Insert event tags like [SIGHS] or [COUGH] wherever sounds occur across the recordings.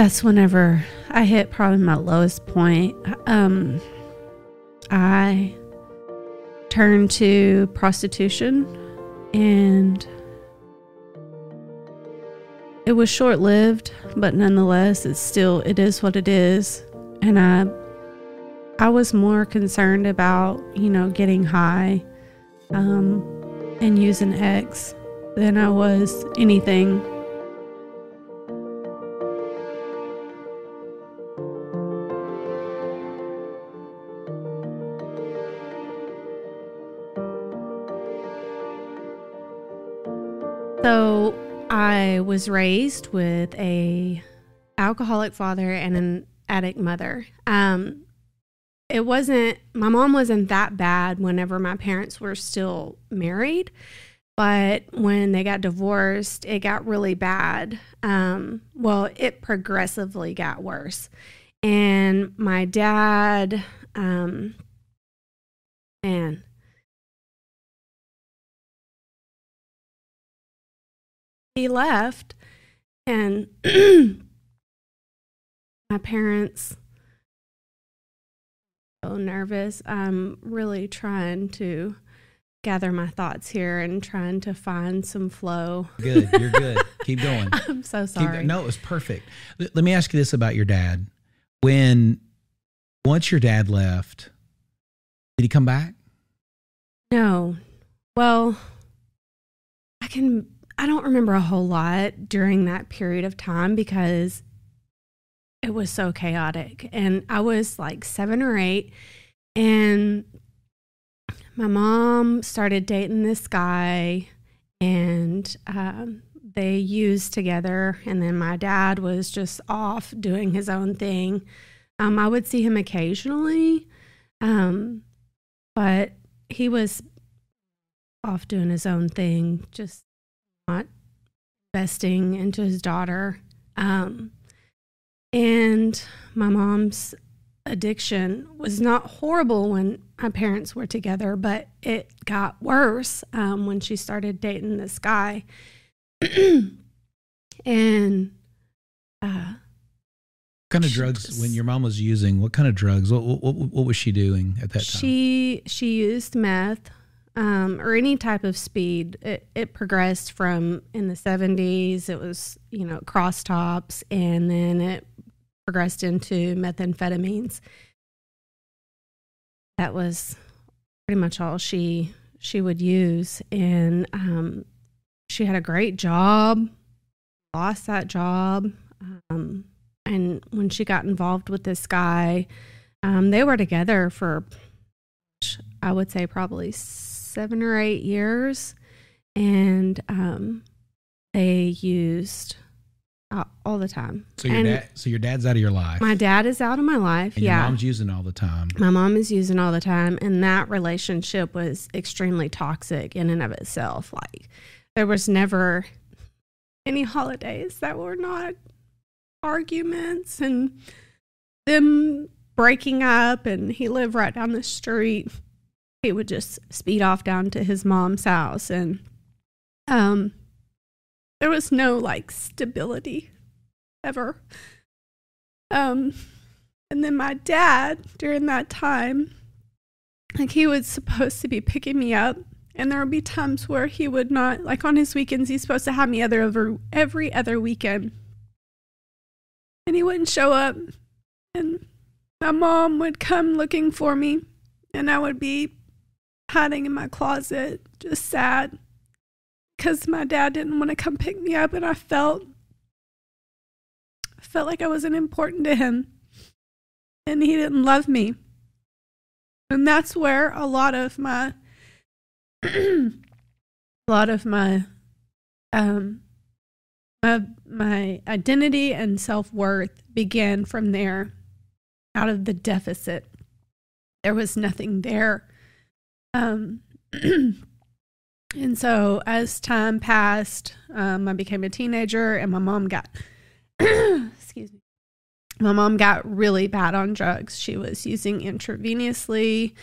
that's whenever I hit probably my lowest point. Um, I turned to prostitution and it was short lived, but nonetheless, it's still, it is what it is. And I, I was more concerned about, you know, getting high um, and using X than I was anything Was raised with a alcoholic father and an addict mother. Um, it wasn't my mom wasn't that bad whenever my parents were still married, but when they got divorced, it got really bad. Um, well, it progressively got worse, and my dad, um, man he left and [CLEARS THROAT] my parents so nervous i'm really trying to gather my thoughts here and trying to find some flow. Good. You're [LAUGHS] good. Keep going. I'm so sorry. Keep, no it was perfect. Let me ask you this about your dad. When once your dad left did he come back? No. Well i can I don't remember a whole lot during that period of time because it was so chaotic. And I was like seven or eight, and my mom started dating this guy, and um, they used together. And then my dad was just off doing his own thing. Um, I would see him occasionally, um, but he was off doing his own thing, just not investing into his daughter. Um, and my mom's addiction was not horrible when my parents were together, but it got worse um, when she started dating this guy. [CLEARS THROAT] and uh, what kind of drugs when your mom was using what kind of drugs what, what, what was she doing at that time she she used meth um, or any type of speed. It, it progressed from in the 70s, it was, you know, cross tops, and then it progressed into methamphetamines. That was pretty much all she she would use and um, she had a great job lost that job um, and when she got involved with this guy um, they were together for i would say probably seven or eight years, and um, they used uh, all the time. So your dad, so your dad's out of your life. My dad is out of my life. And yeah, your mom's using all the time. My mom is using all the time, and that relationship was extremely toxic in and of itself. Like there was never any holidays that were not arguments and them breaking up and he lived right down the street he would just speed off down to his mom's house. And um there was no like stability ever. Um and then my dad during that time like he was supposed to be picking me up. And there would be times where he would not like on his weekends he's supposed to have me other over every other weekend. And he wouldn't show up. And my mom would come looking for me. And i would be hiding in my closet, just sad because my dad didn't want to come pick me up, and I felt felt like I wasn't important to him, and he didn't love me, and that's where a lot of my [CLEARS THROAT] a lot of my um my, my identity and self-worth began from there out of the deficit. There was nothing there um, [CLEARS THROAT] and so as time passed, um, I became a teenager, and my mom got, [CLEARS THROAT] excuse me, my mom got really bad on drugs. She was using intravenously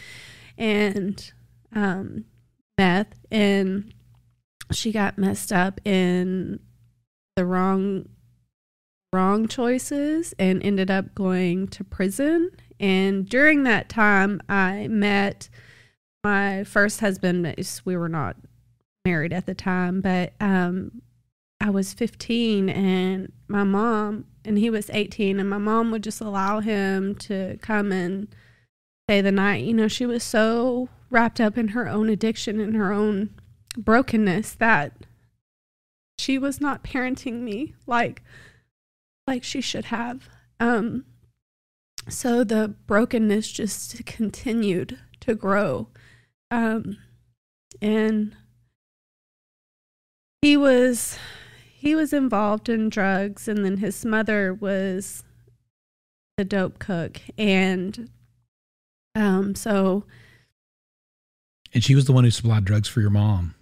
and um, meth, and she got messed up in the wrong wrong choices and ended up going to prison. And during that time, I met my first husband. We were not married at the time, but um, I was 15 and my mom, and he was 18, and my mom would just allow him to come and stay the night. You know, she was so wrapped up in her own addiction and her own brokenness that she was not parenting me like like she should have. Um, so the brokenness just continued to grow. Um, and he was he was involved in drugs and then his mother was the dope cook and um so And she was the one who supplied drugs for your mom.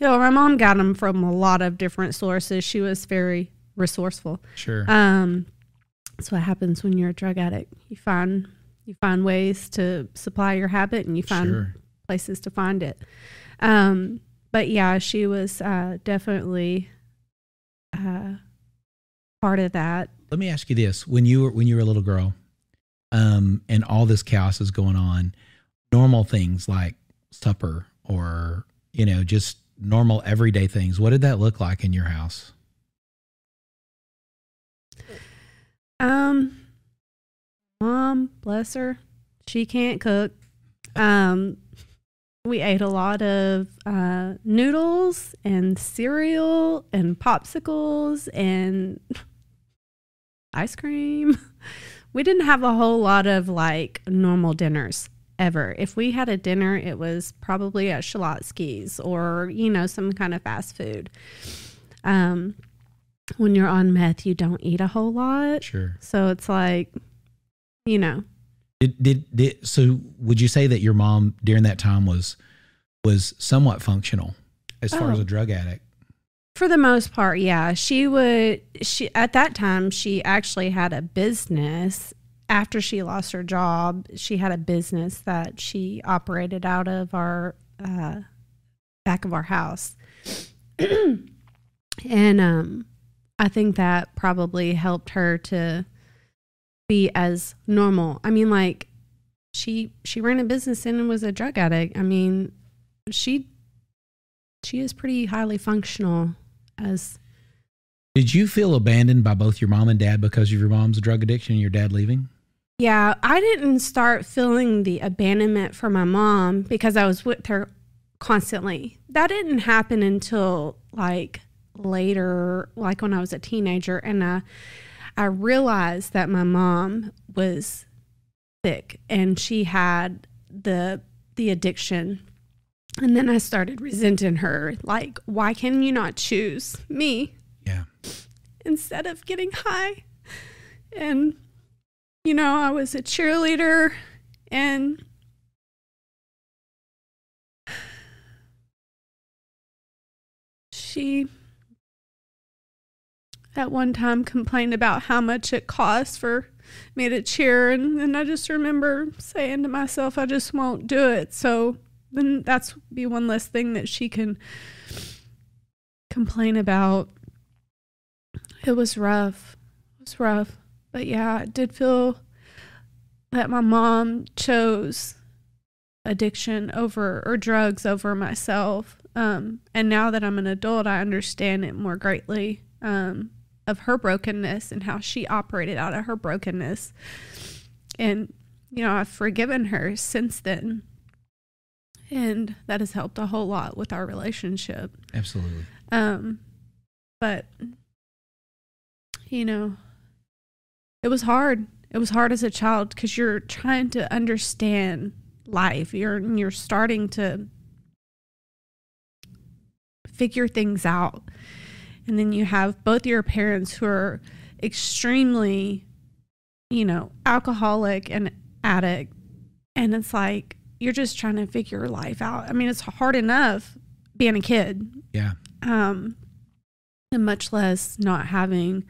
Yeah, my mom got them from a lot of different sources. She was very resourceful. Sure. Um, that's what happens when you're a drug addict. You find you find ways to supply your habit, and you find sure. places to find it. Um, but yeah, she was uh, definitely uh, part of that. Let me ask you this: when you were when you were a little girl, um, and all this chaos is going on, normal things like supper or you know just normal everyday things. What did that look like in your house? Um, mom, bless her, she can't cook. Um, we ate a lot of uh, noodles and cereal and popsicles and [LAUGHS] ice cream. [LAUGHS] We didn't have a whole lot of like normal dinners ever. If we had a dinner, it was probably at Schlotzsky's or, you know, some kind of fast food. Um, when you're on meth, you don't eat a whole lot. Sure. So it's like, you know, Did, did did so? Would you say that your mom during that time was was somewhat functional as far as Oh. a drug addict? for the most part, yeah. She would, she, at that time, she actually had a business. After she lost her job, she had a business that she operated out of our uh, back of our house. [CLEARS THROAT] and um, I think that probably helped her to be as normal. I mean, like she she ran a business and was a drug addict. I mean, she she is pretty highly functional as Did you feel abandoned by both your mom and dad because of your mom's drug addiction and your dad leaving? yeah i didn't start feeling the abandonment for my mom because i was with her constantly that didn't happen until like later like when i was a teenager and i i realized that my mom was sick and she had the the addiction and then i started resenting her like why can you not choose me Yeah. instead of getting high. And, you know, I was a cheerleader and she at one time complained about how much it cost for me to cheer and, I just remember saying to myself I just won't do it. So then that's be one less thing that she can complain about. It was rough. It was rough. But yeah, I did feel that my mom chose addiction over or drugs over myself. Um, and now that I'm an adult, I understand it more greatly um, of her brokenness and how she operated out of her brokenness. And, you know, I've forgiven her since then. And that has helped a whole lot with our relationship. Absolutely. Um, but you know, it was hard. It was hard as a child because you're trying to understand life. You're you're starting to figure things out, and then you have both your parents who are extremely, you know, alcoholic and addict, and it's like you're just trying to figure your life out. I mean, it's hard enough being a kid Yeah. um, and much less not having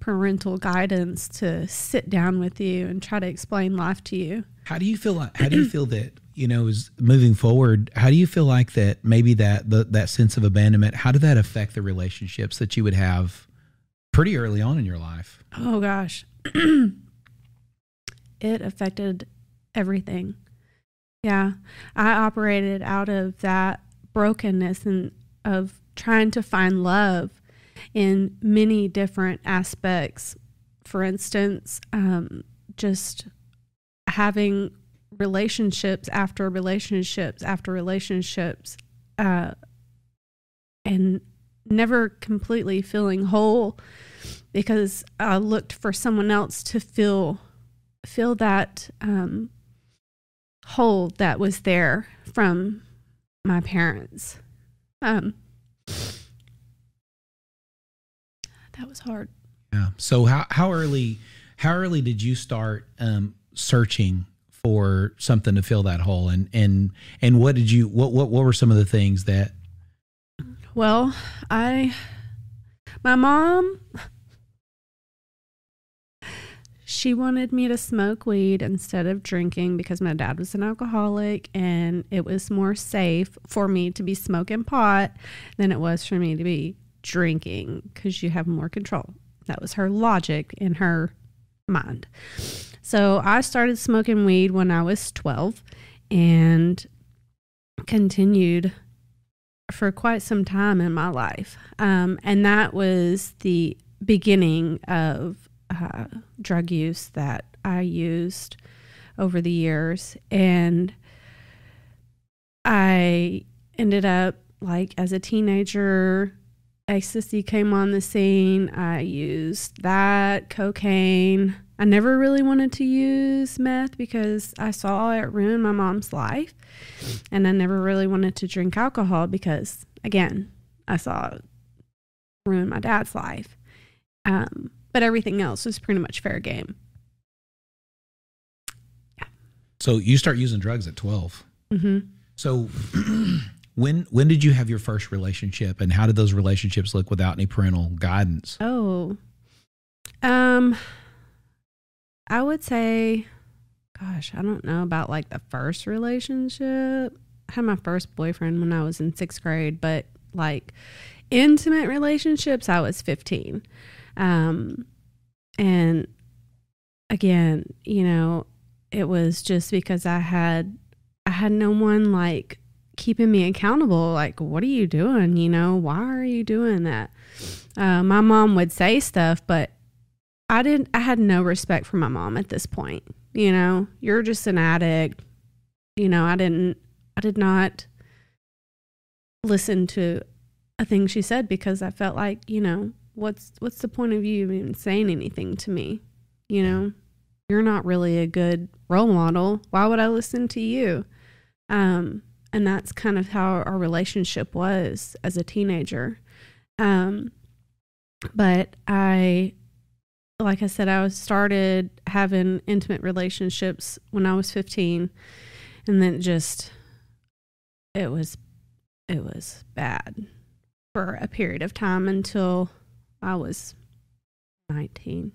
parental guidance to sit down with you and try to explain life to you. How do you feel like how do you feel that, you know, is moving forward, how do you feel like that maybe that the, that sense of abandonment, how did that affect the relationships that you would have pretty early on in your life. Oh gosh. [CLEARS THROAT] it affected everything. Yeah. I operated out of that brokenness and of trying to find love in many different aspects. For instance, um, just having relationships after relationships after relationships uh, and never completely feeling whole because I looked for someone else to feel feel that um, hole that was there from my parents. Um, that was hard. Yeah. So how how early how early did you start um, searching for something to fill that hole and and and what did you what what what were some of the things that Well, I my mom she wanted me to smoke weed instead of drinking because my dad was an alcoholic and it was more safe for me to be smoking pot than it was for me to be drinking because you have more control. That was her logic in her mind. So I started smoking weed when I was 12 and continued for quite some time in my life. Um, and that was the beginning of uh, drug use that I used over the years. And I ended up, like, as a teenager, ecstasy came on the scene. I used that, cocaine. I never really wanted to use meth because I saw it ruin my mom's life. And I never really wanted to drink alcohol because, again, I saw it ruin my dad's life. Um, but everything else was pretty much fair game. Yeah. So you start using drugs at 12. hmm So [CLEARS THROAT] when when did you have your first relationship and how did those relationships look without any parental guidance? Oh, um, I would say, gosh, I don't know about like the first relationship. I had my first boyfriend when I was in sixth grade, but like intimate relationships, I was 15. Um, and again, you know, it was just because I had, I had no one like keeping me accountable. Like, what are you doing? You know, why are you doing that? Uh, my mom would say stuff, but I didn't, I had no respect for my mom at this point. You know, you're just an addict. You know, I didn't, I did not listen to a thing she said because I felt like, you know, what's what's the point of you even saying anything to me? You know, you're not really a good role model. Why would I listen to you? Um, and that's kind of how our relationship was as a teenager. Um, but I, like I said, I was started having intimate relationships when I was 15, and then just it was it was bad for a period of time until I was 19.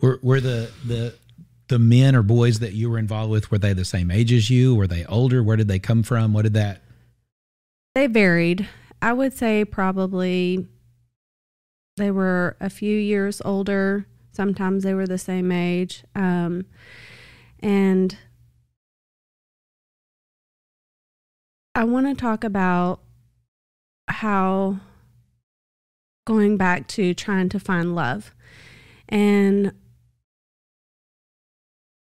Were were the the the men or boys that you were involved with were they the same age as you? Were they older? Where did they come from? What did that They varied. I would say probably they were a few years older. Sometimes they were the same age. Um, and I want to talk about how going back to trying to find love and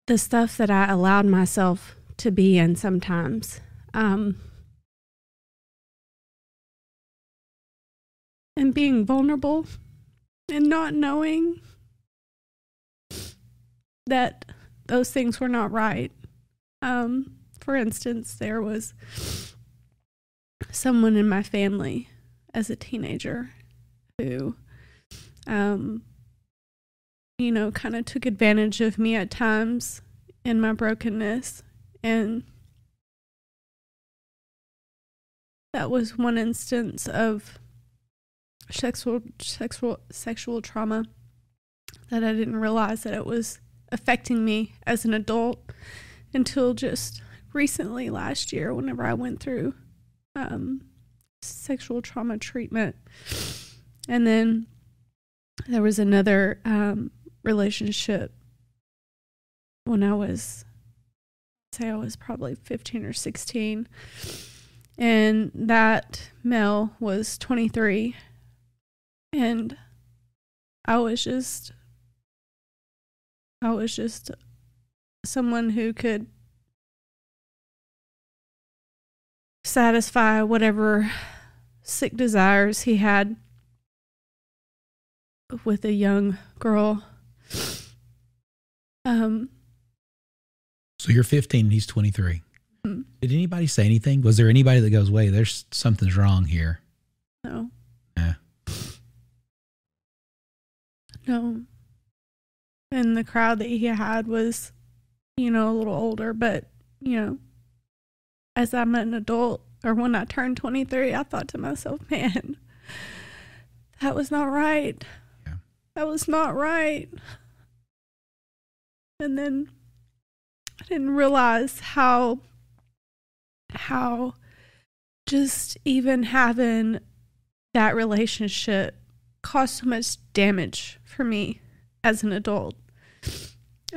the stuff that I allowed myself to be in sometimes. Um, and being vulnerable and not knowing that those things were not right. Um, for instance, there was someone in my family as a teenager who, um, you know, kind of took advantage of me at times in my brokenness. And that was one instance of sexual sexual sexual trauma that I didn't realize that it was affecting me as an adult until just recently last year whenever I went through um, sexual trauma treatment and then there was another um, relationship when I was, say, I was probably 15 or 16. And that male was 23. And I was just, I was just someone who could satisfy whatever sick desires he had with a young girl. Um, So you're 15 and he's 23. Hmm. Did anybody say anything? Was there anybody that goes, wait, there's something's wrong here? no, Yeah. no. And the crowd that he had was, you know, a little older, but, you know, as I'm an adult, or when I turned 23, I thought to myself, [LAUGHS] man, that was not right. Yeah. That was not right. And then I didn't realize how, how just even having that relationship caused so much damage for me as an adult.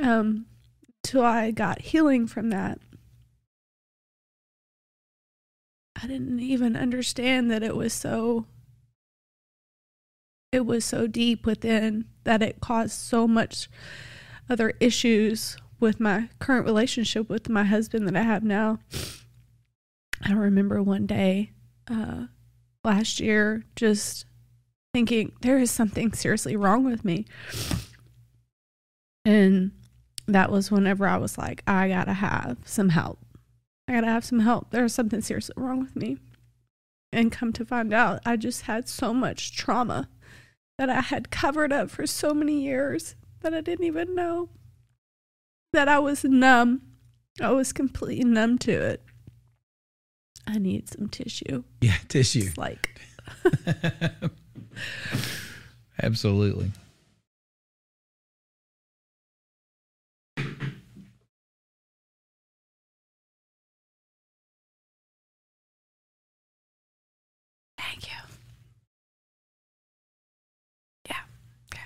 Um, till I got healing from that. I didn't even understand that it was so it was so deep within that it caused so much other issues with my current relationship with my husband that I have now. I remember one day uh, last year just thinking there is something seriously wrong with me. And that was whenever I was like, I gotta have some help. I gotta have some help. There's something seriously wrong with me. And come to find out, I just had so much trauma that I had covered up for so many years that I didn't even know. That I was numb. I was completely numb to it. I need some tissue. Yeah, tissue. It's like, [LAUGHS] Absolutely. thank you. Yeah. Okay.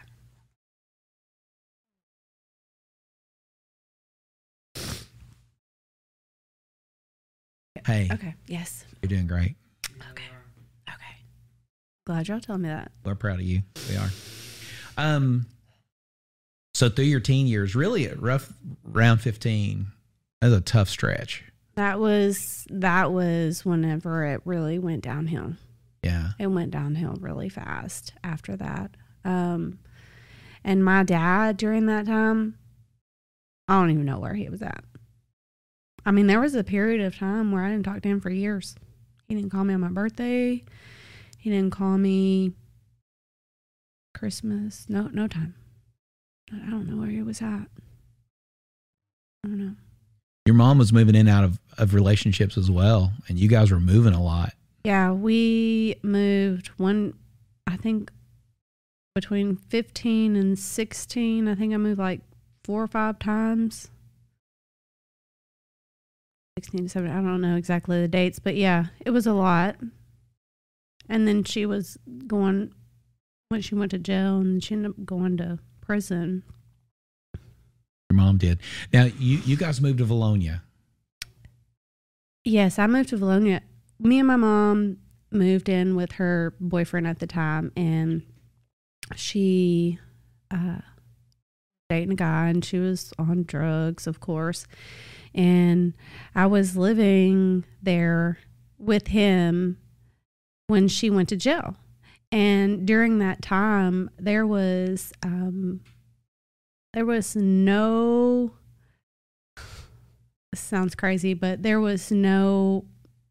Hey, Okay. Yes. you're doing great. Okay. Okay. Glad y'all told me that. We're proud of you. We are. Um. So through your teen years, really at rough round 15, that was a tough stretch. That was that was whenever it really went downhill. Yeah. It went downhill really fast after that. Um and my dad during that time, I don't even know where he was at. I mean, there was a period of time where I didn't talk to him for years. He didn't call me on my birthday. He didn't call me Christmas. No no time. I don't know where he was at. I don't know. Your mom was moving in and out of, of relationships as well, and you guys were moving a lot. Yeah, we moved one, I think between 15 and 16. I think I moved like four or five times. 16 to 17. I don't know exactly the dates, but yeah, it was a lot. And then she was going, when she went to jail and she ended up going to prison. Your mom did. Now you you guys moved to Vilonia. Yes, I moved to Vilonia. Me and my mom moved in with her boyfriend at the time, and she uh, dating a guy, and she was on drugs, of course. And I was living there with him when she went to jail. And during that time, there was um, there was no sounds crazy, but there was no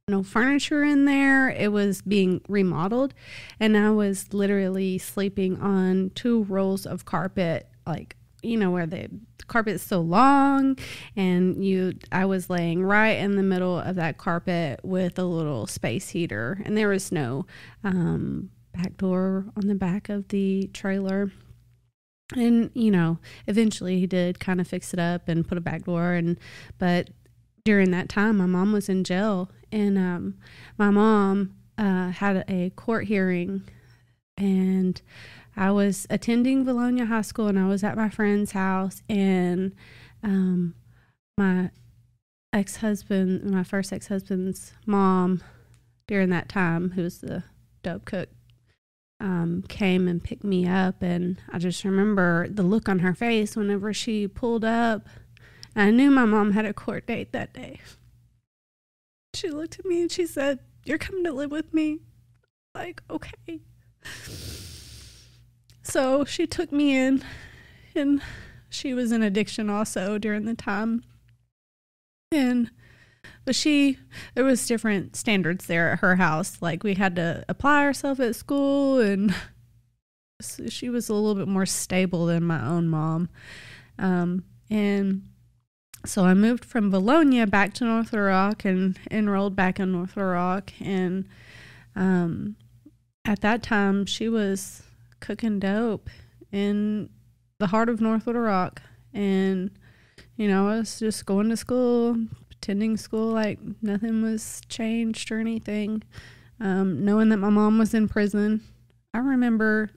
no furniture in there. It was being remodeled, and I was literally sleeping on two rolls of carpet, like you know where the carpet is so long, and you. I was laying right in the middle of that carpet with a little space heater, and there was no um, back door on the back of the trailer and you know eventually he did kind of fix it up and put a back door and but during that time my mom was in jail and um, my mom uh, had a court hearing and I was attending Vilonia High School and I was at my friend's house and um, my ex husband, my first ex husband's mom, during that time, who was the dope cook, um, came and picked me up. And I just remember the look on her face whenever she pulled up. I knew my mom had a court date that day. She looked at me and she said, You're coming to live with me? Like, okay. So she took me in, and she was in addiction also during the time. And but she there was different standards there at her house. Like we had to apply ourselves at school, and so she was a little bit more stable than my own mom. Um, and so I moved from Vilonia back to North Rock and enrolled back in North Rock. And um, at that time, she was cooking dope in the heart of North Little Rock. And, you know, I was just going to school, attending school like nothing was changed or anything. Um, knowing that my mom was in prison. I remember.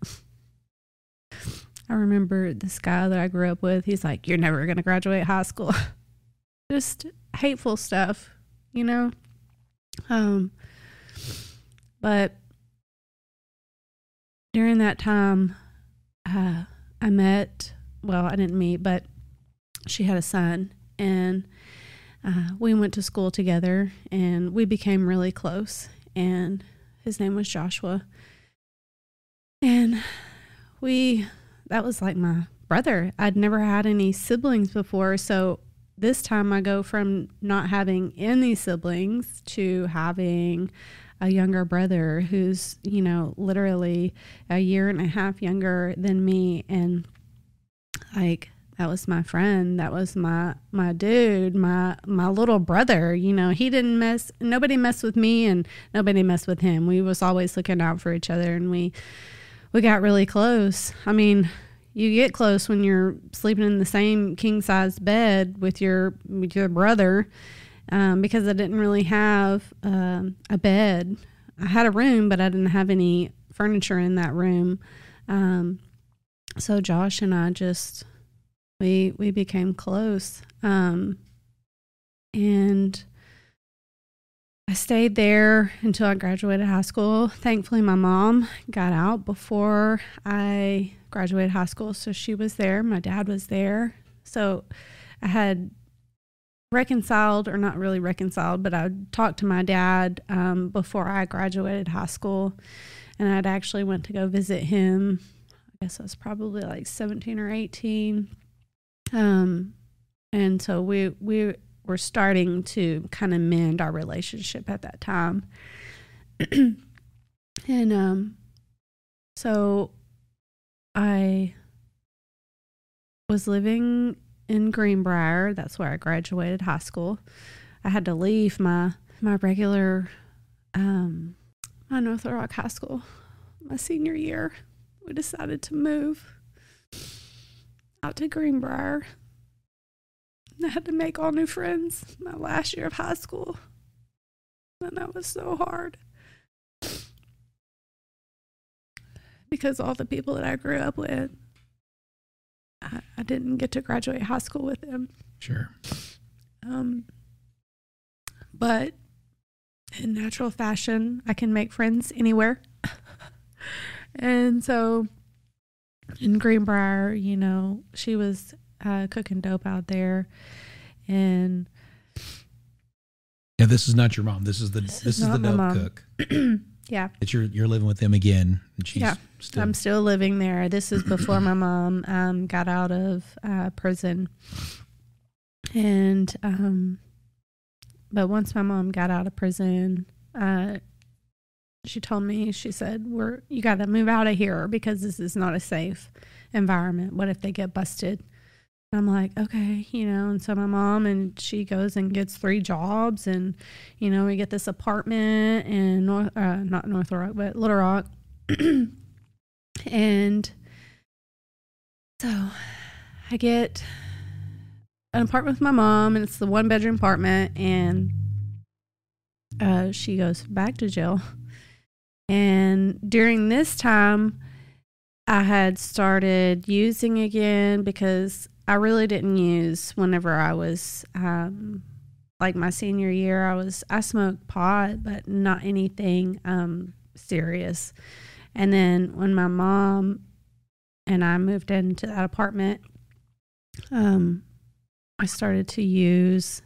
I remember this guy that I grew up with. He's like, You're never to graduate high school. [LAUGHS] Just hateful stuff, you know? Um, but during that time, uh, I met, well, I didn't meet, but she had a son, and uh, we went to school together, and we became really close. And his name was Joshua. And we, that was like my brother. I'd never had any siblings before. So this time I go from not having any siblings to having a younger brother who's, you know, literally a year and a half younger than me. And like, that was my friend. That was my my dude my my little brother you know. He didn't mess nobody messed with me and nobody messed with him. We was always looking out for each other and we we got really close. I mean you get close when you're sleeping in the same king size bed with your with your brother um, because I didn't really have um, a bed. I had a room, but I didn't have any furniture in that room. Um, so Josh and I just we we became close, um, and I stayed there until I graduated high school. Thankfully, my mom got out before I graduated high school, so she was there. My dad was there, so I had reconciled, or not really reconciled, but I talked to my dad um, before I graduated high school, and I'd actually went to go visit him. I guess I was probably like seventeen or eighteen, um, and so we we were starting to kind of mend our relationship at that time, [CLEARS THROAT] and um, so I was living in Greenbrier. That's where I graduated high school. I had to leave my my regular um, my North Rock High School my senior year. We decided to move out to Greenbrier. I had to make all new friends my last year of high school. And that was so hard. Because all the people that I grew up with, I, I didn't get to graduate high school with him. Sure. Um, but in natural fashion, I can make friends anywhere. [LAUGHS] and so in Greenbrier, you know, she was uh, cooking dope out there. And Yeah, this is not your mom. This is the this, This is is the dope cook. [CLEARS THROAT] yeah, That you're you're living with them again, and she's Yeah, still I'm still living there. This is before my [CLEARS THROAT] mom um, got out of uh, prison. And, um, but once my mom got out of prison, uh, she told me, she said, "We're you got to move out of here because this is not a safe environment. What if they get busted?" I'm like, okay, you know. And so my mom and she goes and gets three jobs, and you know, we get this apartment in North, uh, not North Rock, but Little Rock, [CLEARS THROAT] and so I get an apartment with my mom, and it's the one bedroom apartment, and uh, she goes back to jail. And during this time, I had started using again because I really didn't use whenever I was um, like my senior year. I was I smoked pot, but not anything um, serious. And then when my mom and I moved into that apartment, um, I started to use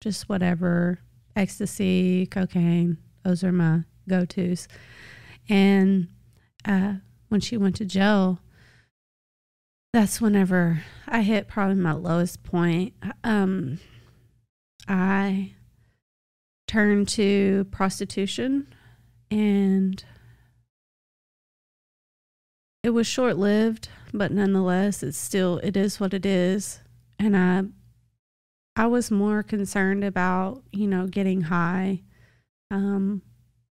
just whatever ecstasy, cocaine. Those are my go tos. And uh, when she went to jail, that's whenever I hit probably my lowest point. Um, I turned to prostitution and it was short lived, but nonetheless, it's still, it is what it is. And I, I was more concerned about, you know, getting high, um,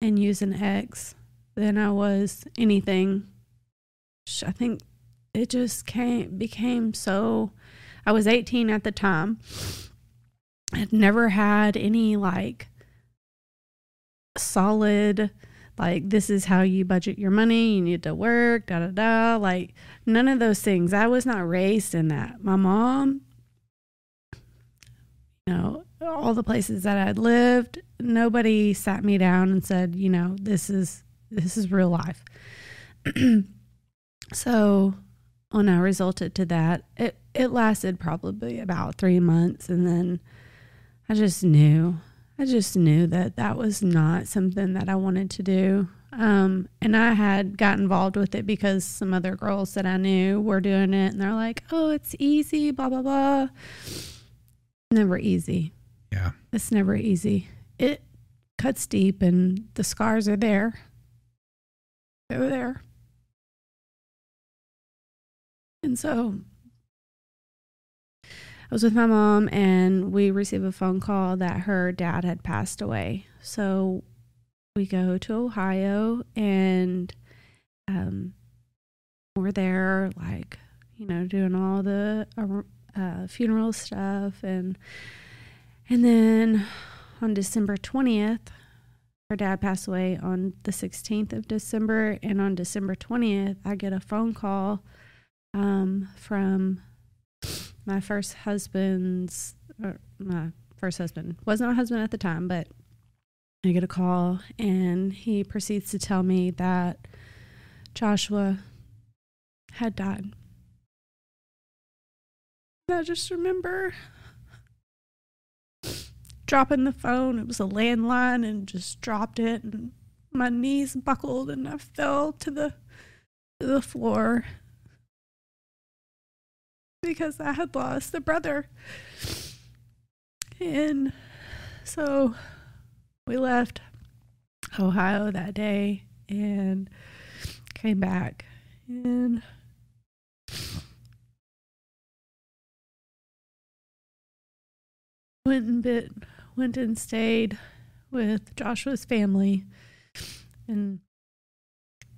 and using X than I was anything. I think it just came became so I was 18 at the time. I'd never had any like solid like this is how you budget your money, you need to work, da da da, like none of those things. I was not raised in that. My mom you know, all the places that I'd lived, nobody sat me down and said, you know, this is this is real life. [CLEARS THROAT] so when I resulted to that, it, it lasted probably about three months. And then I just knew, I just knew that that was not something that I wanted to do. Um, and I had got involved with it because some other girls that I knew were doing it. And they're like, oh, it's easy, blah, blah, blah. Never easy. Yeah. It's never easy. It cuts deep and the scars are there. They're there. And so I was with my mom and we received a phone call that her dad had passed away. So we go to Ohio and um, we're there, like, you know, doing all the uh, funeral stuff. And, and then on December 20th, her dad passed away on the 16th of December. And on December 20th, I get a phone call um, from my first husband's, my first husband wasn't my husband at the time, but I get a call and he proceeds to tell me that Joshua had died. And I just remember dropping the phone. It was a landline and just dropped it and my knees buckled and I fell to the to the floor because I had lost a brother. And so we left Ohio that day and came back and went and bit went and stayed with Joshua's family and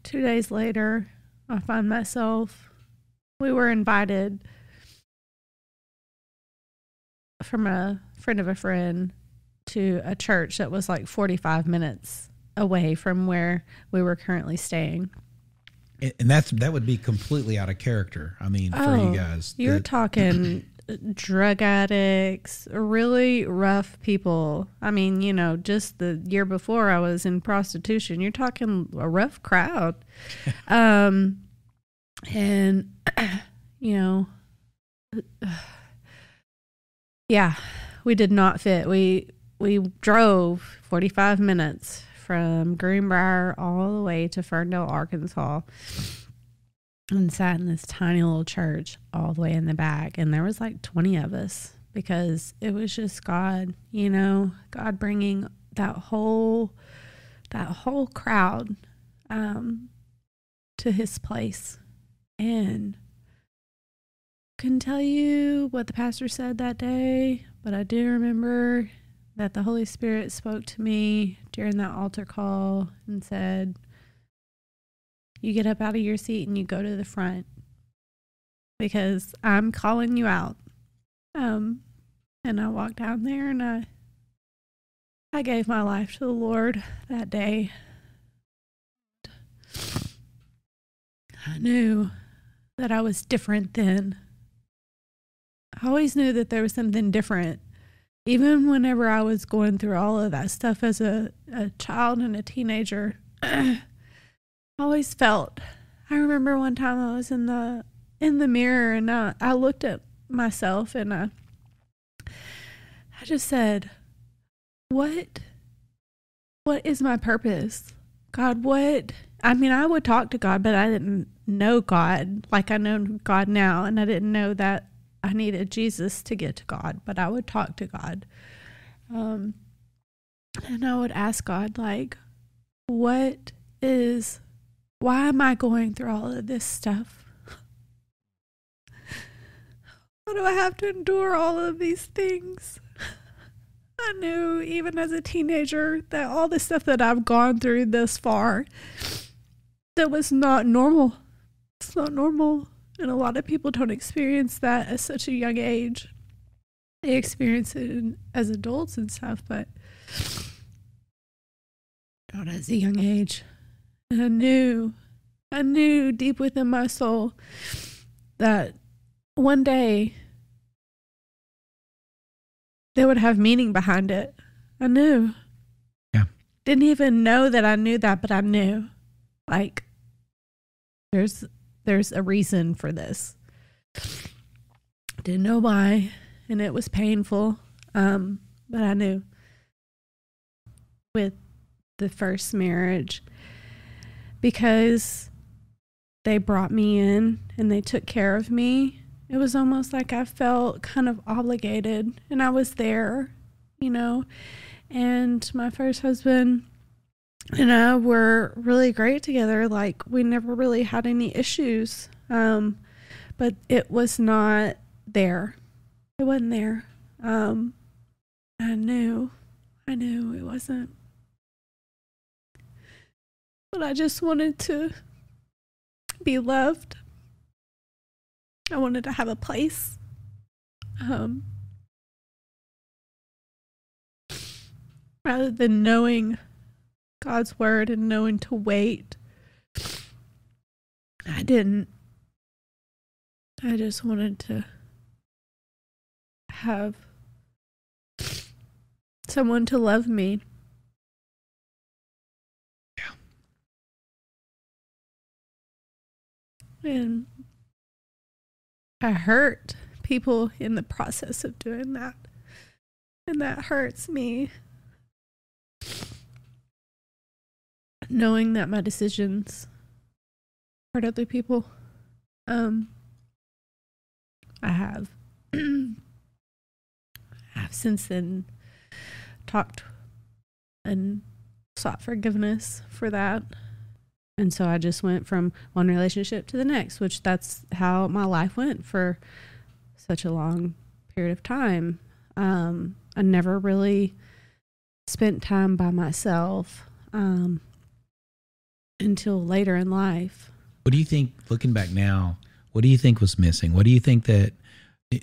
two days later I find myself we were invited from a friend of a friend to a church that was like 45 minutes away from where we were currently staying. And that's that would be completely out of character. I mean, oh, for you oh, guys, you're the, talking [CLEARS THROAT] drug addicts, really rough people. I mean, you know, just the year before I was in prostitution. You're talking a rough crowd, [LAUGHS] um, and [CLEARS THROAT] you know. Yeah, we did not fit. We we drove 45 minutes from Greenbrier all the way to Ferndale, Arkansas, and sat in this tiny little church all the way in the back. And there was like 20 of us because it was just God, you know, God bringing that whole that whole crowd um, to His place, and couldn't tell you what the pastor said that day, but I do remember that the Holy Spirit spoke to me during that altar call and said, You get up out of your seat and you go to the front because I'm calling you out. Um, and I walked down there and I I gave my life to the Lord that day. I knew that I was different then. I always knew that there was something different. Even whenever I was going through all of that stuff as a, a child and a teenager, I [CLEARS THROAT] always felt. I remember one time I was in the in the mirror and I, I looked at myself and I I just said, "What what is my purpose? God, what I mean, I would talk to God, but I didn't know God like I know God now, and I didn't know that I needed Jesus to get to God, but I would talk to God. Um, and I would ask God, like, what is, why am I going through all of this stuff? Why do I have to endure all of these things? I knew even as a teenager that all the stuff that I've gone through this far that was not normal. It's not normal. And a lot of people don't experience that at such a young age. They experience it in, as adults and stuff, but not as a young age. And I knew, I knew deep within my soul that one day they would have meaning behind it. I knew. Yeah. Didn't even know that I knew that, but I knew. Like there's there's a reason for this. Didn't know why, and it was painful. Um, but I knew with the first marriage because they brought me in and they took care of me. It was almost like I felt kind of obligated and I was there, you know. And my first husband and I were really great together. Like we never really had any issues. Um, but it was not there. It wasn't there. Um, I knew, I knew it wasn't. But I just wanted to be loved. I wanted to have a place. Um, rather than knowing God's word and knowing to wait. I didn't. I just wanted to have someone to love me. Yeah. And I hurt people in the process of doing that. And that hurts me. Knowing that my decisions hurt other people. Um, I have, [CLEARS THROAT] I have since then talked and sought forgiveness for that. And so I just went from one relationship to the next, which that's how my life went for such a long period of time. Um, I never really spent time by myself. Um, until later in life. What do you think, looking back now, what do you think was missing? What do you think that,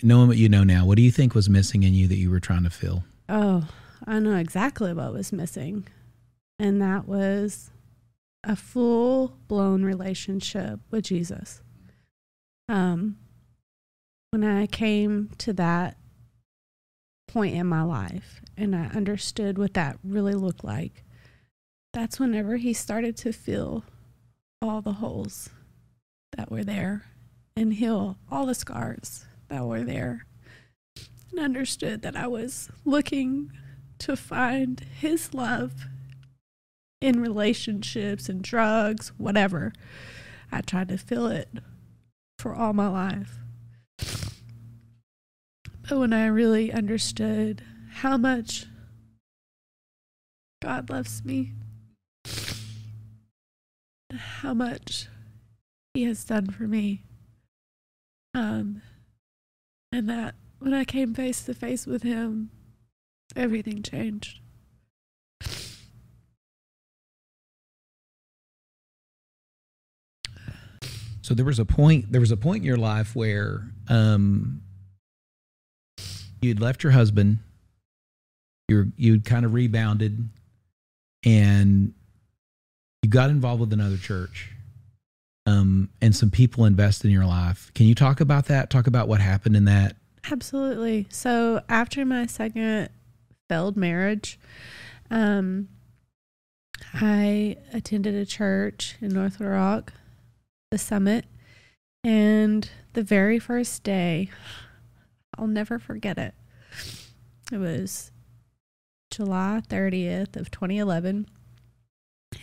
knowing what you know now, what do you think was missing in you that you were trying to fill? Oh, I know exactly what was missing. And that was a full blown relationship with Jesus. Um, when I came to that point in my life and I understood what that really looked like, that's whenever he started to fill all the holes that were there and heal all the scars that were there and understood that I was looking to find his love in relationships and drugs, whatever. I tried to fill it for all my life. But when I really understood how much God loves me how much he has done for me. Um, and that when I came face to face with him, everything changed. So there was a point. There was a point in your life where um, you'd left your husband. You're you'd kind of rebounded, and you got involved with another church. um, and some people invest in your life. Can you talk about that? Talk about what happened in that. Absolutely. So after my second failed marriage, um, I attended a church in North Rock, the Summit, and the very first day, I'll never forget it. It was July 30th of 2011.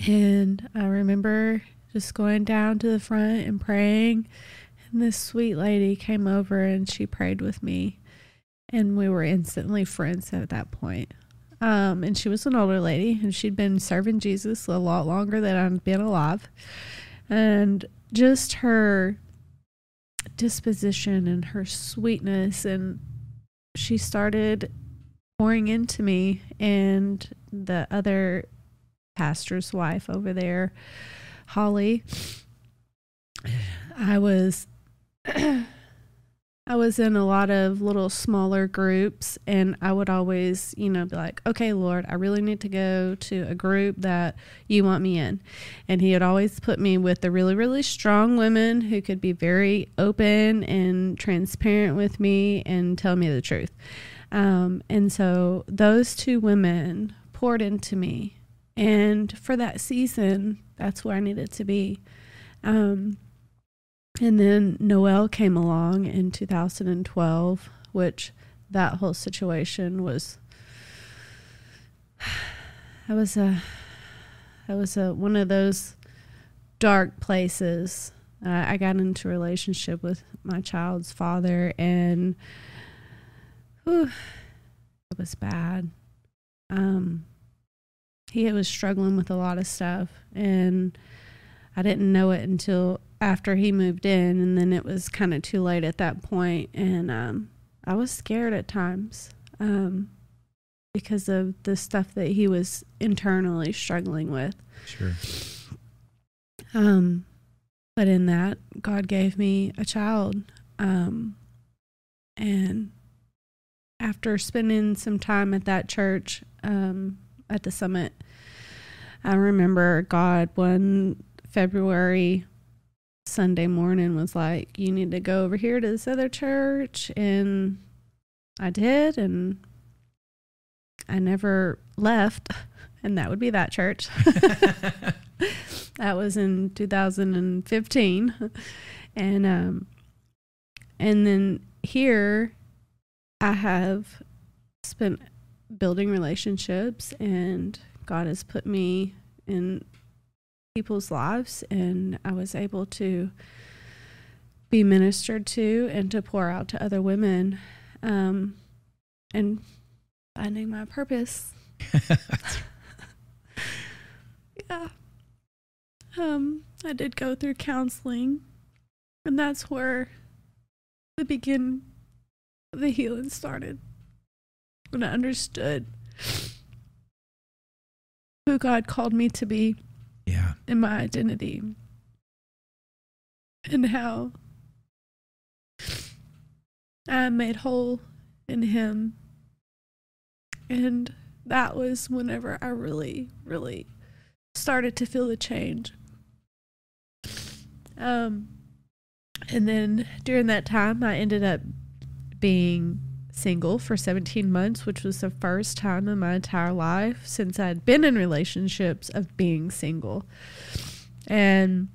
And I remember just going down to the front and praying. And this sweet lady came over and she prayed with me. And we were instantly friends at that point. Um, and she was an older lady and she'd been serving Jesus a lot longer than I'd been alive. And just her disposition and her sweetness and she started pouring into me and the other pastor's wife over there, Holly. I was [CLEARS THROAT] I was in a lot of little smaller groups and I would always, you know, be like, "Okay, Lord, I really need to go to a group that you want me in." And he would always put me with the really really strong women who could be very open and transparent with me and tell me the truth. Um, and so those two women poured into me. And for that season, that's where I needed to be. Um, and then Noel came along in 2012, which that whole situation was. [SIGHS] I was a, I was a one of those dark places. Uh, I got into a relationship with my child's father, and whew, it was bad. Um, he was struggling with a lot of stuff, and I didn't know it until after he moved in, and then it was kind of too late at that point, and um, I was scared at times um, because of the stuff that he was internally struggling with. Sure. Um, but in that, God gave me a child, um, and after spending some time at that church um, at the summit, I remember God one February Sunday morning was like, You need to go over here to this other church. And I did. And I never left. [LAUGHS] And that would be that church. [LAUGHS] that was in 2015. And, um, and then here I have spent building relationships and God has put me in people's lives and I was able to be ministered to and to pour out to other women um, and finding my purpose. [LAUGHS] yeah. Um, I did go through counseling and that's where the begin the healing started. When I understood who God called me to be Yeah. and my identity and how I'm made whole in Him. And that was whenever I really, really started to feel the change. Um, and then during that time, I ended up being single for 17 months, which was the first time in my entire life since I'd been in relationships of being single. And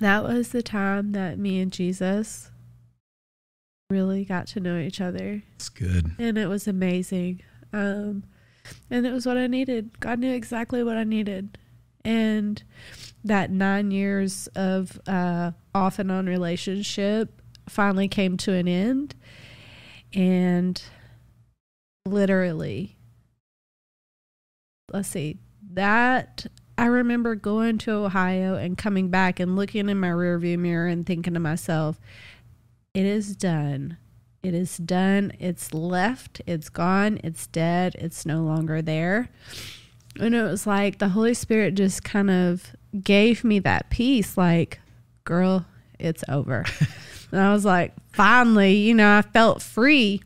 that was the time that me and Jesus really got to know each other. It's good. And it was amazing. Um, and it was what I needed. God knew exactly what I needed. And that nine years of uh, off and on relationship finally came to an end. And literally, let's see, that I remember going to Ohio and coming back and looking in my rearview mirror and thinking to myself, it is done. It is done. It's left. It's gone. It's dead. It's no longer there. And it was like the Holy Spirit just kind of gave me that peace like, girl, it's over. [LAUGHS] and I was like, finally, you know, I felt free.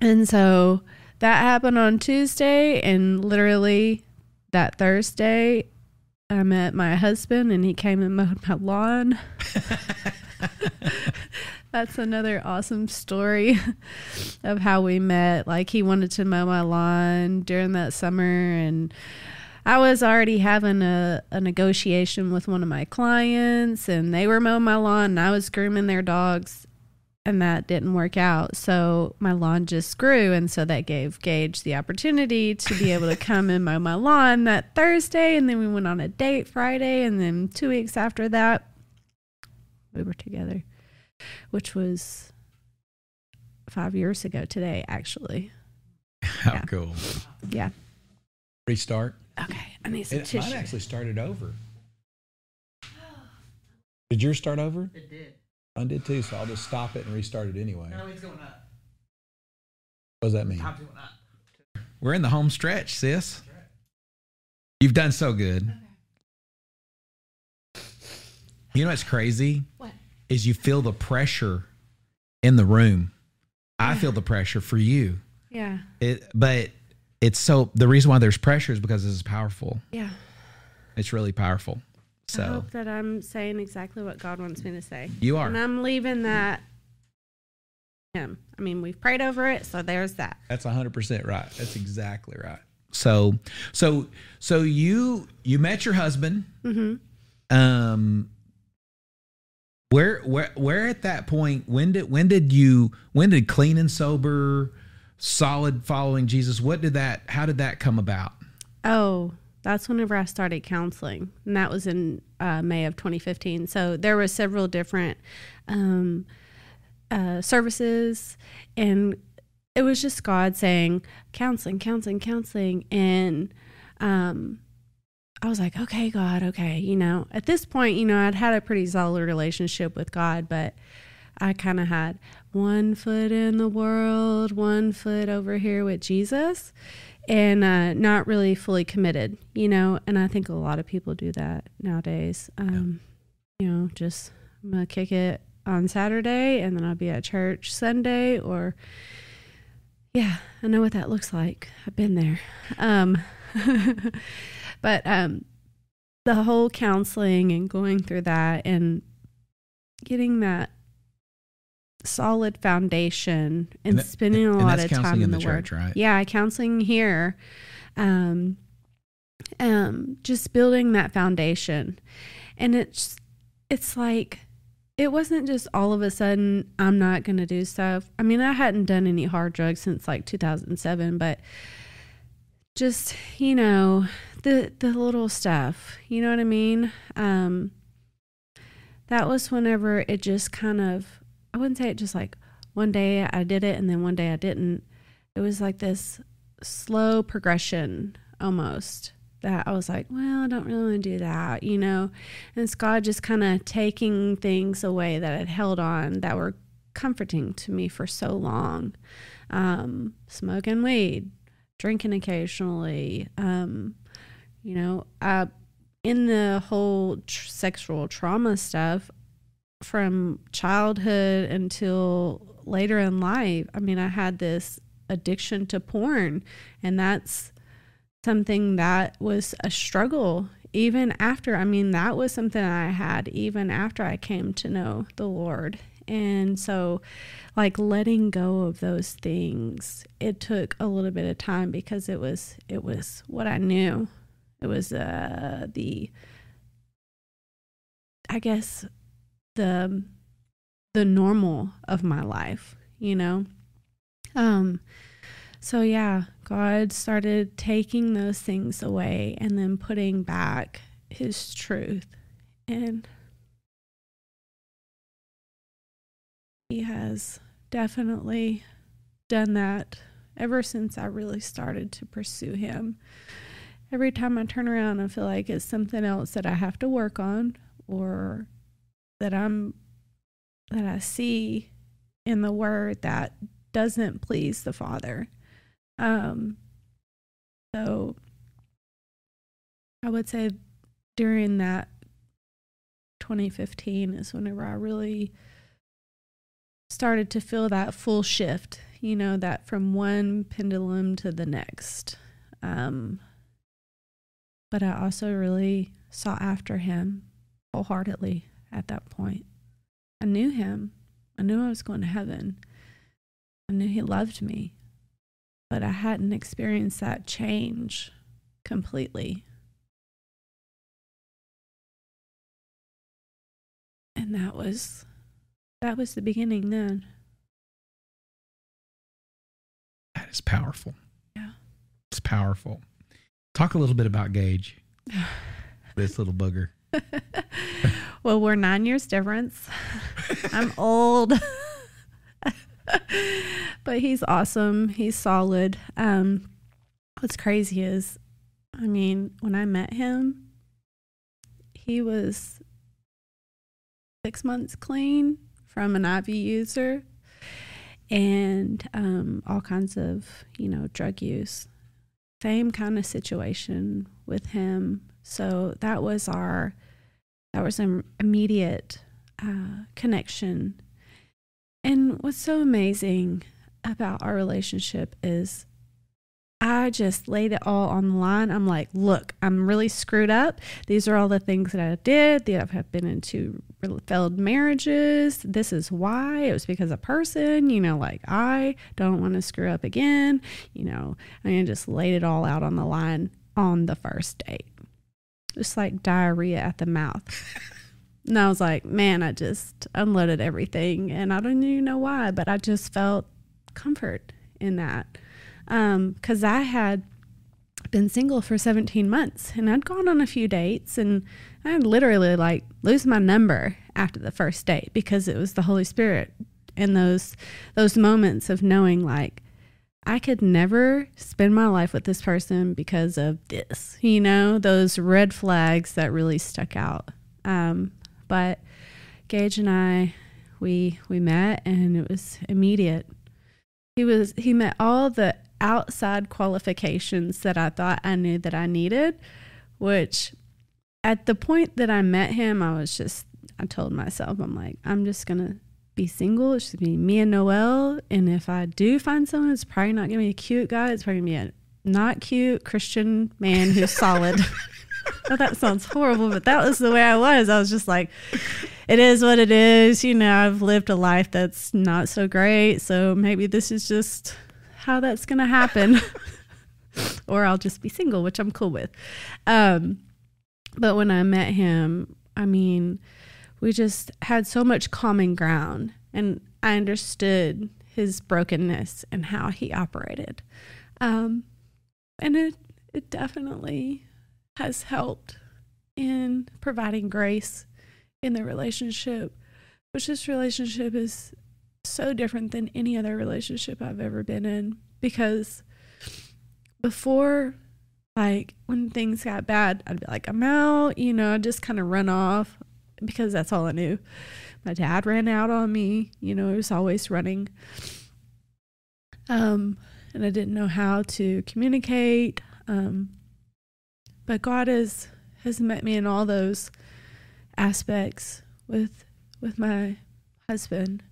And so that happened on Tuesday. And literally that Thursday, I met my husband and he came and mowed my lawn. [LAUGHS] That's another awesome story of how we met. Like he wanted to mow my lawn during that summer and I was already having a, a negotiation with one of my clients and they were mowing my lawn and I was grooming their dogs and that didn't work out. So my lawn just grew. And so that gave Gage the opportunity to be able to [LAUGHS] come and mow my lawn that Thursday. And then we went on a date Friday. And then two weeks after that, we were together, which was five years ago today, actually. How Yeah. cool. Yeah. Restart. Okay. I need some It, mine tissue. actually started over. Did yours start over? It did. I did too, so I'll just stop it and restart it anyway. No, it's going up. What does that mean? Time's going up. We're in the home stretch, sis. You've done so good. You know what's crazy? What? Is you feel the pressure in the room. I feel the pressure for you. Yeah. It, but it's so the reason why there's pressure is because this is powerful. Yeah. It's really powerful. I So hope that I'm saying exactly what God wants me to say. you are. And I'm leaving that him. I mean, we've prayed over it, so there's that. That's hundred percent right. That's exactly right. So, so, so you you met your husband. Mm-hmm. Um, where where where at that point? When did when did you when did clean and sober, solid following Jesus? What did that? How did that come about? Oh, that's whenever I started counseling, and that was in uh, May of 2015. So there were several different um, uh, services, and it was just God saying counseling, counseling, counseling, and um, I was like, okay, God, okay. You know, at this point, you know, I'd had a pretty solid relationship with God, but I kind of had one foot in the world, one foot over here with Jesus, and uh, not really fully committed, you know. And I think a lot of people do that nowadays. Um, You know, just I'm to kick it on Saturday and then I'll be at church Sunday or. Yeah, I know what that looks like. I've been there. Um, [LAUGHS] but um, the whole counseling and going through that and getting that solid foundation and, And that- spending a and lot of time in the, the word. church, right? Yeah, counseling here. Um, um, just building that foundation, and it's it's like it wasn't just all of a sudden I'm not going to do stuff. I mean, I hadn't done any hard drugs since like 2007, but just, you know, the the little stuff, you know what I mean? Um that was whenever it just kind of I wouldn't say it just like one day I did it and then one day I didn't. It was like this slow progression almost that I was like, well, I don't really want to do that, you know. And it's God just kind of taking things away that i had held on that were comforting to me for so long. Um, smoking weed, drinking occasionally, um, you know, uh, in the whole tr- sexual trauma stuff from childhood until later in life. I mean, I had this addiction to porn, and that's something that was a struggle even after i mean that was something i had even after i came to know the lord and so like letting go of those things it took a little bit of time because it was it was what i knew it was uh the i guess the the normal of my life you know um so yeah, God started taking those things away and then putting back his truth. And he has definitely done that ever since I really started to pursue him. Every time I turn around, I feel like it's something else that I have to work on or that I'm that I see in the word that doesn't please the Father. Um, so I would say during that 2015 is whenever I really started to feel that full shift, you know, that from one pendulum to the next. Um, but I also really sought after him wholeheartedly at that point. I knew him. I knew I was going to heaven. I knew he loved me. But I hadn't experienced that change completely. And that was that was the beginning then. That is powerful. Yeah. It's powerful. Talk a little bit about Gage, [LAUGHS] this little booger. [LAUGHS] well, we're nine years difference. [LAUGHS] I'm old. [LAUGHS] but he's awesome. He's solid. Um, what's crazy is, I mean, when I met him, he was six months clean from an IV user and um, all kinds of, you know, drug use. Same kind of situation with him. So that was our, that was an immediate uh, connection. And what's so amazing about our relationship is I just laid it all on the line. I'm like, look, I'm really screwed up. These are all the things that I did. I have been into failed marriages. This is why. It was because a person, you know, like I don't want to screw up again. You know, I just laid it all out on the line on the first date. Just like diarrhea at the mouth. and I was like, man, I just unloaded everything. And I don't even know why, but I just felt comfort in that because um, I had been single for 17 months and I'd gone on a few dates and I'd literally like lose my number after the first date because it was the Holy Spirit and those those moments of knowing like I could never spend my life with this person because of this, you know, those red flags that really stuck out. Um, but Gage and I, we we met and it was immediate. He was he met all the outside qualifications that I thought I knew that I needed, which at the point that I met him, I was just, I told myself, I'm like, I'm just going to be single. It's just be me and Noel. And if I do find someone, it's probably not going to be a cute guy. It's probably to be a not cute Christian man who's solid. [LAUGHS] that sounds horrible, but that was the way I was. I was just like, it is what it is. You know, I've lived a life that's not so great. So maybe this is just how that's going to happen. [LAUGHS] or I'll just be single, which I'm cool with. Um, but when I met him, I mean, we just had so much common ground, and I understood his brokenness and how he operated. Um, and it, it definitely has helped in providing grace in the relationship, which this relationship is so different than any other relationship I've ever been in because before like when things got bad, I'd be like, I'm out, you know, just kind of run off because that's all I knew. My dad ran out on me, you know, he was always running. Um, and I didn't know how to communicate. Um, but God has has met me in all those aspects with with my husband.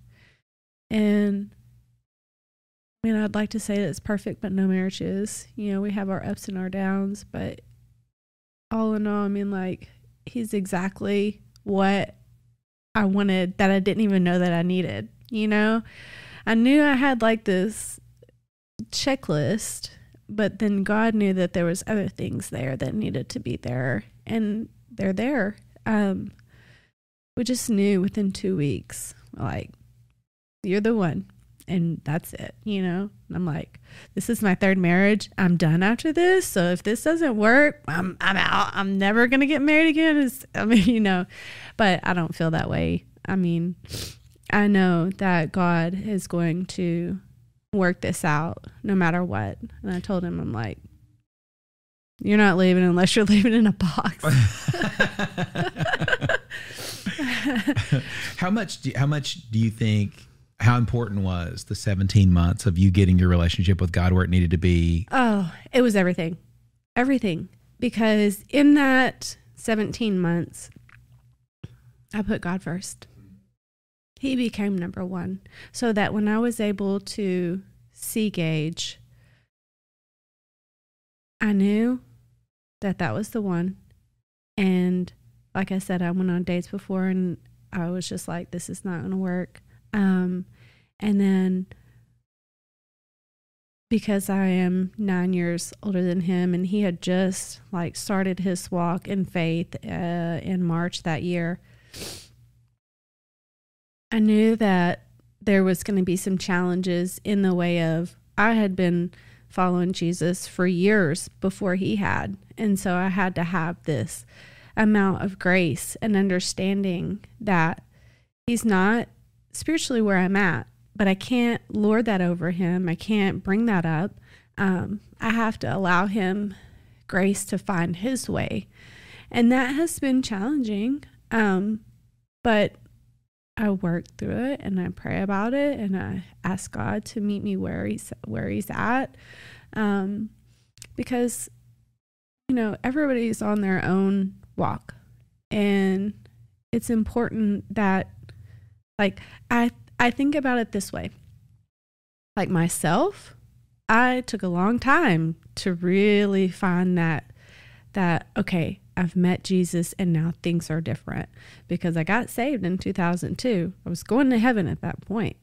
And I mean, I'd like to say that it's perfect, but no marriage is. You know, we have our ups and our downs, but all in all, I mean, like, he's exactly what I wanted that I didn't even know that I needed. You know, I knew I had like this checklist, but then God knew that there was other things there that needed to be there, and they're there. Um, we just knew within two weeks, like, you're the one and that's it, you know? And I'm like, this is my third marriage. I'm done after this. So if this doesn't work, I'm I'm out. I'm never gonna get married again. It's, I mean, [LAUGHS] you know, but I don't feel that way. I mean, I know that God is going to work this out no matter what. And I told him, I'm like, you're not leaving unless you're [LAUGHS] leaving in a box. [LAUGHS] how much do, how much do you think how important was the 17 months of you getting your relationship with God where it needed to be? Oh, it was everything. Everything. Because in that 17 months, I put God first. He became number one. So that when I was able to see Gage, I knew that that was the one. And like I said, I went on dates before and I was just like, this is not going to work. Um, and then because I am nine years older than him, and he had just like started his walk in faith uh, in March that year, I knew that there was going to be some challenges in the way of I had been following Jesus for years before he had. And so I had to have this amount of grace and understanding that he's not spiritually where I'm at, but I can't lord that over him. I can't bring that up. Um, I have to allow him grace to find his way. And that has been challenging. Um, but I work through it and I pray about it and I ask God to meet me where he's where he's at. Um, because you know, everybody's on their own walk. And it's important that like I I think about it this way. Like myself, I took a long time to really find that that okay, I've met Jesus and now things are different because I got saved in 2002. I was going to heaven at that point.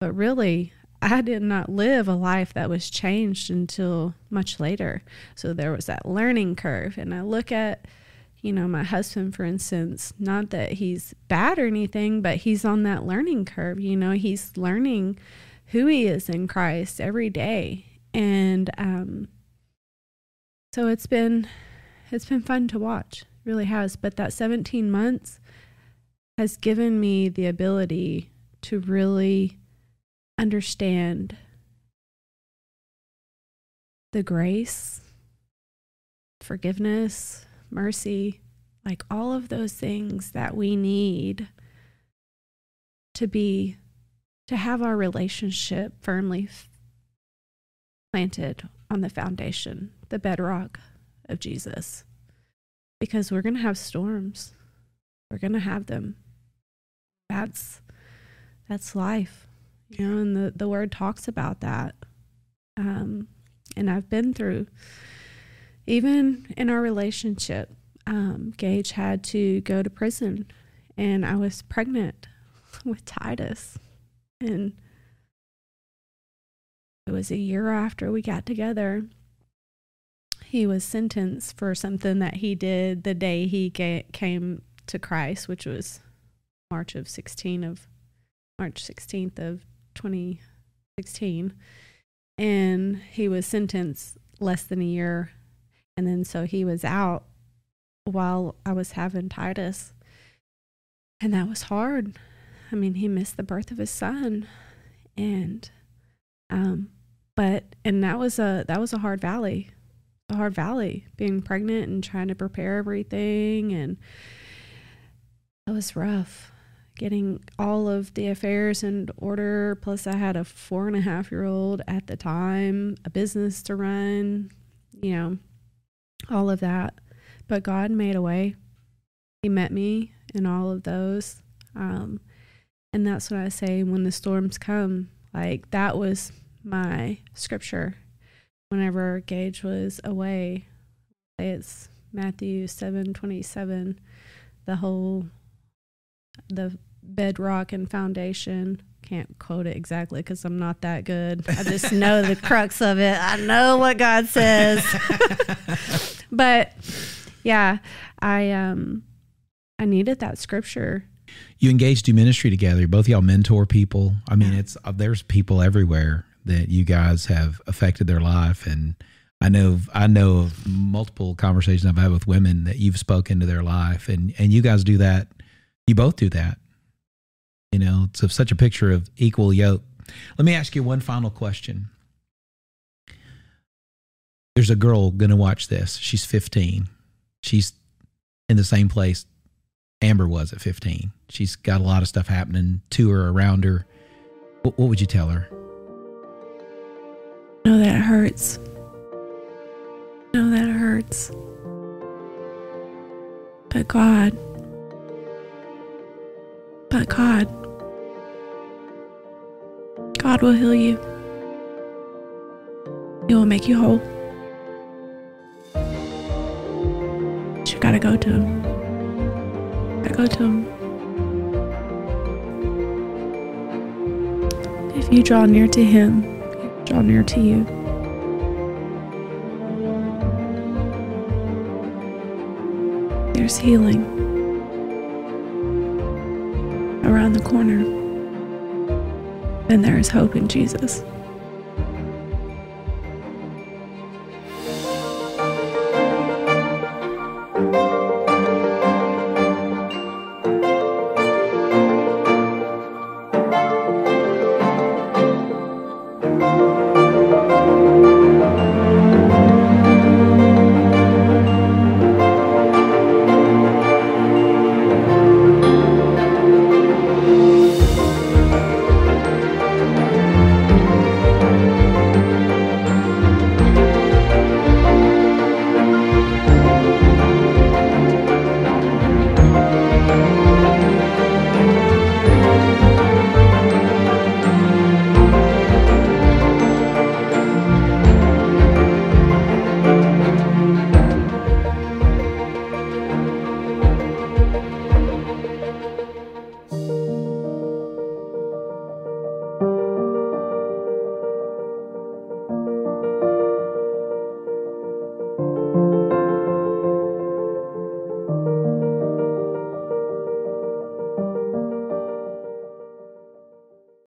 But really, I did not live a life that was changed until much later. So there was that learning curve. And I look at, you know, my husband, for instance, not that he's bad or anything, but he's on that learning curve. You know, he's learning who he is in Christ every day. And um, so it's been it's been fun to watch. It really has. But that 17 months has given me the ability to really understand the grace, forgiveness, mercy, like all of those things that we need to be to have our relationship firmly planted on the foundation, the bedrock of Jesus. Because we're going to have storms. We're going to have them. That's that's life. You know, and the, the word talks about that. Um, and I've been through, even in our relationship, um, Gage had to go to prison, and I was pregnant [LAUGHS] with Titus. And it was a year after we got together. He was sentenced for something that he did the day he came to Christ, which was March of 16 of March 16th of 2016 and he was sentenced less than a year and then so he was out while I was having Titus. And that was hard. I mean he missed the birth of his son. And um but and that was a that was a hard valley a hard valley being pregnant and trying to prepare everything. And it was rough getting all of the affairs in order. Plus, I had a four and a half year old at the time, a business to run, you know, all of that. But God made a way. He met me in all of those. Um, and that's what I say when the storms come. Like, that was my scripture whenever Gage was away. It's Matthew seven twenty seven. The whole the bedrock and foundation. Can't quote it exactly because I'm not that good. I just know the [LAUGHS] crux of it. I know what God says. [LAUGHS] but yeah, I um I needed that scripture. You and Gage do ministry together. Both of y'all mentor people. I mean, it's uh, there's people everywhere that you guys have affected their life, and I know I know of multiple conversations I've had with women that you've spoken to their life, and and you guys do that. You both do that. You know, it's such a picture of equal yoke. Let me ask you one final question. There's a girl to watch this. She's 15. She's in the same place Amber was at 15. She's got a lot of stuff happening to her around her. What, what would you tell her? Know that hurts. Know that hurts. But God, but God, God will heal you. He will make you whole. Gotta go to him. Gotta go to him. If you draw near to him, draw near to you. There's healing around the corner. And there is hope in Jesus.